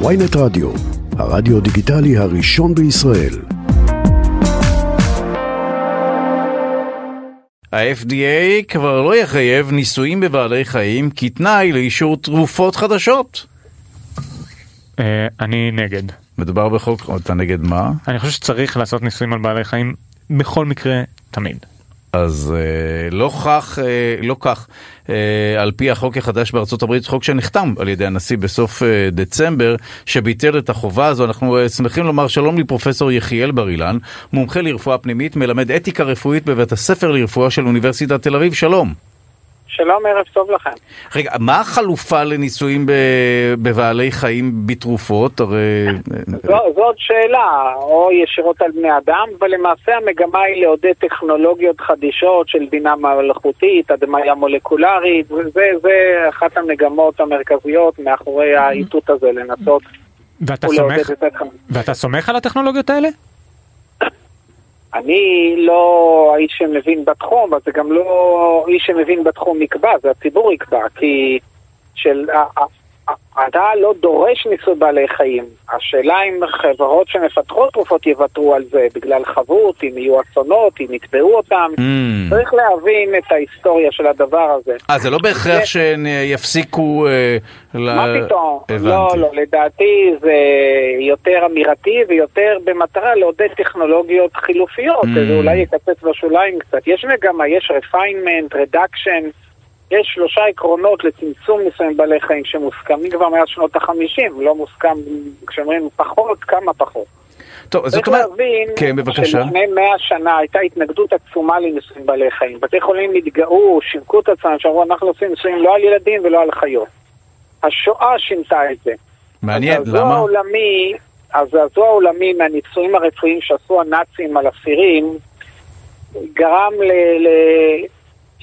ויינט רדיו, הרדיו דיגיטלי הראשון בישראל. ה-FDA כבר לא יחייב ניסויים בבעלי חיים כתנאי לאישור תרופות חדשות. אה, אני נגד. מדובר בחוק, אתה נגד מה? אני חושב שצריך לעשות ניסויים על בעלי חיים בכל מקרה, תמיד. אז אה, לא כך, אה, לא כך, אה, על פי החוק החדש בארצות הברית, חוק שנחתם על ידי הנשיא בסוף אה, דצמבר, שביטל את החובה הזו. אנחנו אה, שמחים לומר שלום לפרופסור יחיאל בר אילן, מומחה לרפואה פנימית, מלמד אתיקה רפואית בבית הספר לרפואה של אוניברסיטת תל אביב, שלום. שלום, ערב טוב לכם. רגע, מה החלופה לניסויים ב- בבעלי חיים בתרופות? הרי... זו, זאת שאלה, או ישירות על בני אדם, אבל למעשה המגמה היא לעודד טכנולוגיות חדישות של בינה מלאכותית, הדמיה מולקולרית, וזה זה אחת המגמות המרכזיות מאחורי האיתות הזה, לנסות ואתה ולעודד סומך. ואתה סומך על הטכנולוגיות האלה? אני לא האיש שמבין בתחום, אז זה גם לא איש שמבין בתחום יקבע, זה הציבור יקבע, כי של... ה- ה- ה- אתה לא דורש ניסוי בעלי חיים. השאלה אם חברות שמפתחות תרופות יוותרו על זה בגלל חבות, אם יהיו אסונות, אם יתבעו אותם. Mm. צריך להבין את ההיסטוריה של הדבר הזה. אה, זה לא בהכרח שהן אה, יפסיקו... אה, ל- מה פתאום? הבנתי. לא, לא, לדעתי זה יותר אמירתי ויותר במטרה לעודד טכנולוגיות חילופיות, Mm. זה אולי יקצץ בשוליים קצת. יש מגמה, יש refinement, reduction, יש שלושה עקרונות לצמצום ניסויים בעלי חיים שמוסכמים כבר מאז שנות החמישים, לא מוסכם, כשאומרים פחות, כמה פחות. טוב, זאת צריך אומרת... להבין כן, בבקשה. שלפני מאה שנה הייתה התנגדות עצומה לניסויים בעלי חיים. בתי חולים התגאו, שיווקו את עצמם, שאמרו אנחנו עושים ניסויים לא על ילדים ולא על חיות. השואה שינתה את זה. מעניין, הזעזוע למה? העולמי, הזעזוע העולמי מהניסויים הרפואיים שעשו הנאצים על אסירים, גרם ל, ל,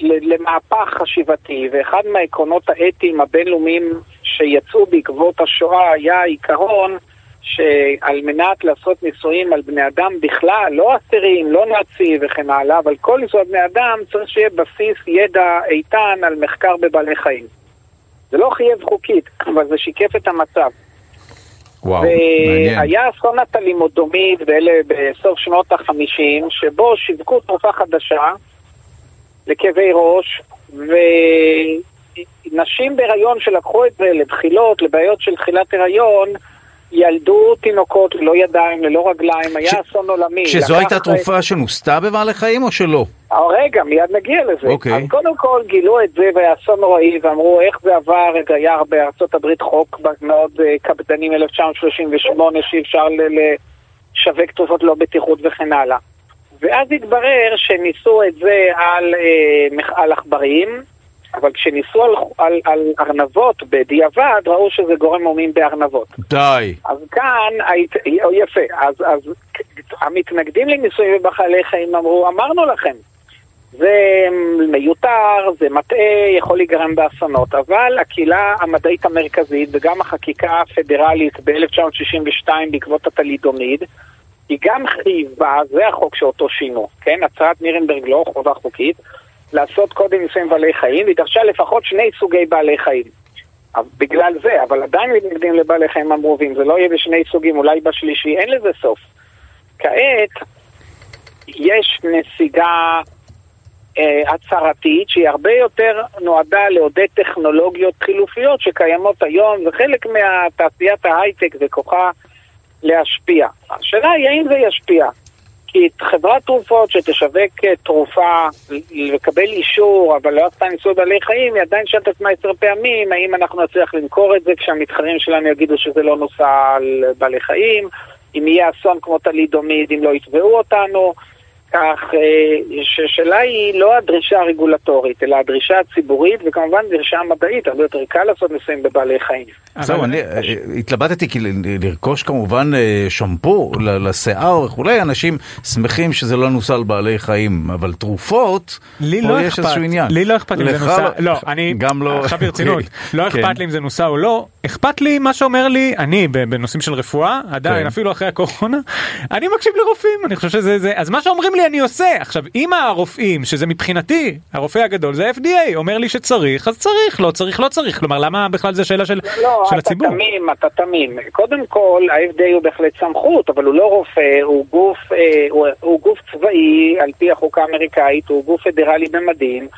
למהפך חשיבתי, ואחד מהעקרונות האתיים הבינלאומיים שיצאו בעקבות השואה היה העיקרון שעל מנת לעשות ניסויים על בני אדם בכלל, לא אסירים, לא נאצי וכן הלאה, אבל כל ניסוי על בני אדם צריך שיהיה בסיס ידע איתן על מחקר בבעלי חיים. זה לא חייב חוקית, אבל זה שיקף את המצב. וואו, מעניין. והיה אסון התלימודומית באלה בסוף שנות החמישים, שבו שיווקו תרופה חדשה לכאבי ראש, ונשים בהיריון שלקחו את זה לבחילות, לבעיות של תחילת הריון, ילדו תינוקות ללא ידיים, ללא רגליים, היה ש- אסון עולמי. לקח- הייתה תרופה שנוסתה בבעלי חיים או שלא? אה, רגע, מיד נגיע לזה. אוקיי. אז קודם כל גילו את זה והיה אסון נוראי ואמרו איך זה עבר, היה בארצות הברית חוק מאוד אה, קפדני מ-1938 שאי אפשר ל- לשווק תרופות לא בטיחות וכן הלאה. ואז התברר שניסו את זה על, אה, על עכברים, אבל כשניסו על, על, על ארנבות בדיעבד ראו שזה גורם מומים בארנבות. די. אז כאן, היית, יפה, אז, אז המתנגדים לניסויים בבעלי חיים אמרו, אמרנו לכם, זה מיותר, זה מטעה, יכול להיגרם באסונות, אבל הקהילה המדעית המרכזית וגם החקיקה הפדרלית ב-1962 בעקבות הטלידומיד, היא גם חייבה, זה החוק שאותו שינו, כן? הצהרת נירנברג לא חובה חוקית, לעשות קודם ניסויים בעלי חיים, והיא דרשה לפחות שני סוגי בעלי חיים. בגלל זה, אבל עדיין מתנגדים לבעלי חיים אמרו, זה לא יהיה בשני סוגים, אולי בשלישי, אין לזה סוף. כעת, יש נסיגה אה, הצהרתית שהיא הרבה יותר נועדה לעודד טכנולוגיות חילופיות שקיימות היום, וחלק מהתעשיית ההייטק וכוחה להשפיע. השאלה היא האם זה ישפיע. כי חברת תרופות שתשווק אה, תרופה, לקבל אישור, אבל לא עשתה ניסוי בעלי חיים, היא עדיין שואלת את עצמה עשר פעמים, האם אנחנו נצליח למכור את זה כשהמתחרים שלנו יגידו שזה לא נוסע על בעלי חיים, אם יהיה אסון כמו טלידומיד, אם לא יתבעו אותנו. כך, אה, שהשאלה היא לא הדרישה הרגולטורית, אלא הדרישה הציבורית, וכמובן דרישה מדעית, הרבה יותר קל לעשות ניסויים בבעלי חיים. זהו, אני אה, התלבטתי כי לרכוש כמובן אה, שמפו לשיער וכולי, אנשים שמחים שזה לא נוסע על בעלי חיים, אבל תרופות, לי פה לא יש אכפת, איזשהו עניין. לי לא אכפת אם זה נוסע, לא, אני, גם לא, עכשיו ברצינות. לא כן. אכפת לי אם זה נוסע או לא, אכפת לי מה שאומר לי, אני בנושאים של רפואה, עדיין כן. אפילו אחרי הקורונה, אני מקשיב לרופאים, אני חושב שזה זה, אז מה שאומרים לי לי אני עושה. עכשיו, אם הרופאים, שזה מבחינתי, הרופא הגדול זה FDA, אומר לי שצריך, אז צריך, לא צריך, לא צריך. כלומר, למה בכלל זה שאלה של, לא, של אתה הציבור? תמים, אתה תמים. קודם כל, ה-FDA הוא בהחלט סמכות, אבל הוא לא רופא, הוא גוף, אה, הוא, הוא גוף צבאי, על פי החוקה האמריקאית, הוא גוף פדרלי במדים,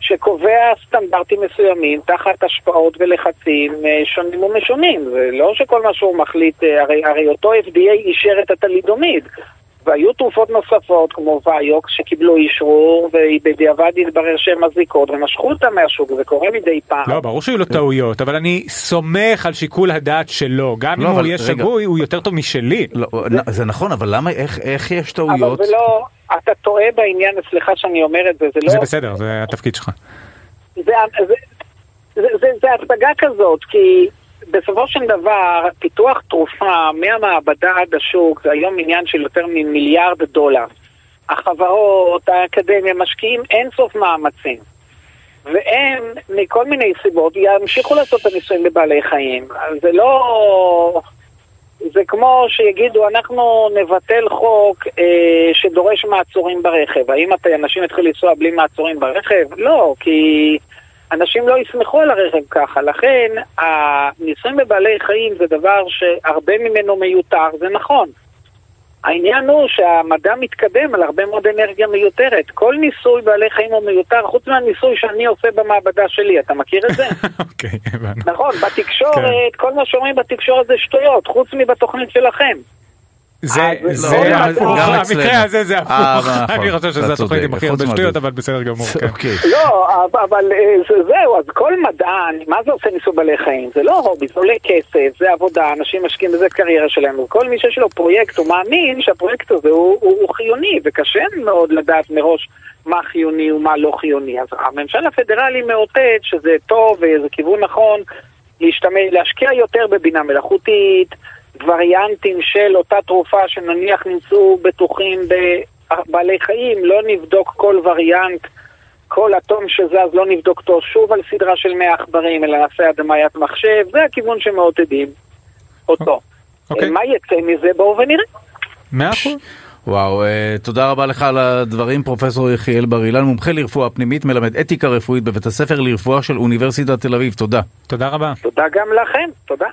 שקובע סטנדרטים מסוימים תחת השפעות ולחצים אה, שונים ומשונים. זה לא שכל מה שהוא מחליט, אה, הרי, הרי אותו FDA אישר את הטלידומיד. והיו תרופות נוספות, כמו ויוקס, שקיבלו אישרור, ובדיעבד התברר שהן מזיקות, ומשכו אותן מהשוק, זה קורה מדי פעם. לא, ברור שיהיו לו טעויות, אבל אני סומך על שיקול הדעת שלו. גם לא, אם הוא יהיה. שגוי, הוא יותר טוב משלי. לא, נ- זה נכון, אבל למה, איך, איך יש טעויות? אבל זה לא, אתה טועה בעניין, סליחה שאני אומר את זה, זה לא... זה בסדר, זה התפקיד שלך. זה, זה, זה, זה, זה הצגה כזאת, כי בסופו של דבר, פיתוח תרופה מהמעבדה עד השוק זה היום עניין של יותר ממיליארד דולר. החברות, האקדמיה, משקיעים אינסוף מאמצים. והם, מכל מיני סיבות, ימשיכו לעשות את הניסויים בבעלי חיים. זה לא... זה כמו שיגידו, אנחנו נבטל חוק אה, שדורש מעצורים ברכב. האם אנשים יתחילו לנסוע בלי מעצורים ברכב? לא, כי אנשים לא יסמכו על הרכב ככה. לכן, הניסויים בבעלי חיים זה דבר שהרבה ממנו מיותר, זה נכון. העניין הוא שהמדע מתקדם על הרבה מאוד אנרגיה מיותרת. כל ניסוי בעלי חיים הוא מיותר, חוץ מהניסוי שאני עושה במעבדה שלי. אתה מכיר את זה? אוקיי, הבנו. נכון, בתקשורת, כן. כל מה שאומרים בתקשורת זה שטויות, חוץ מבתוכנית שלכם. זה, אה, זה, לא, הפוך, גם המקרה אצלנו. הזה זה אה, הפוך, נכון. אני חושב שזה התוכנית עם הכי הרבה שטויות. אבל בסדר גמור, כן. אוקיי. לא, אבל- אבל אה, זה- זהו, אז כל מדען, מה זה עושה ניסוי בעלי חיים? זה לא הובי, זה עולה כסף, זה עבודה, אנשים משקיעים בזה קריירה שלהם, וכל מי שיש לו פרויקט, הוא מאמין שהפרויקט הזה הוא, חיוני, וקשה מאוד לדעת מראש מה חיוני ומה לא חיוני. אז הממשל הפדרלי מאותת שזה טוב וזה כיוון נכון להשקיע יותר בבינה מלאכותית, וריאנטים של אותה תרופה שנניח נמצאו בטוחים בבעלי חיים, לא נבדוק כל וריאנט, כל אטום שזז, לא נבדוק אותו שוב על סדרה של 100 עכברים, אלא נעשה הדמיית מחשב, זה הכיוון שמעודדים אותו. אוקיי. מה יצא מזה? בואו ונראה. מאה אחוז. וואו, אה, תודה רבה לך על הדברים, פרופסור יחיאל בר אילן, מומחה לרפואה פנימית, מלמד אתיקה רפואית בבית הספר לרפואה של אוניברסיטת תל אביב, תודה. תודה רבה. תודה גם לכם, תודה.